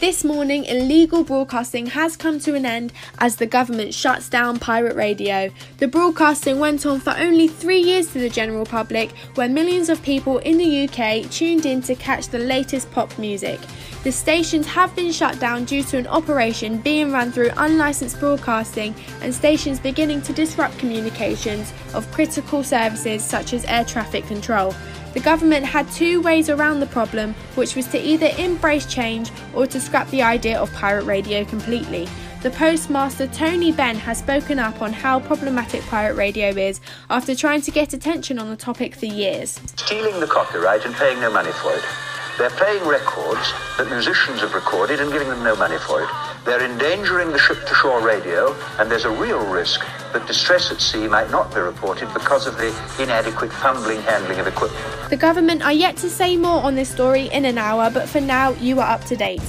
This morning, illegal broadcasting has come to an end as the government shuts down pirate radio. The broadcasting went on for only three years to the general public, where millions of people in the UK tuned in to catch the latest pop music. The stations have been shut down due to an operation being run through unlicensed broadcasting and stations beginning to disrupt communications of critical services such as air traffic control. The government had two ways around the problem, which was to either embrace change or to scrap the idea of pirate radio completely. The postmaster Tony Benn has spoken up on how problematic pirate radio is after trying to get attention on the topic for years. Stealing the copyright and paying no money for it. They're playing records that musicians have recorded and giving them no money for it. They're endangering the ship to shore radio, and there's a real risk that distress at sea might not be reported because of the inadequate fumbling handling of equipment. The government are yet to say more on this story in an hour, but for now, you are up to date.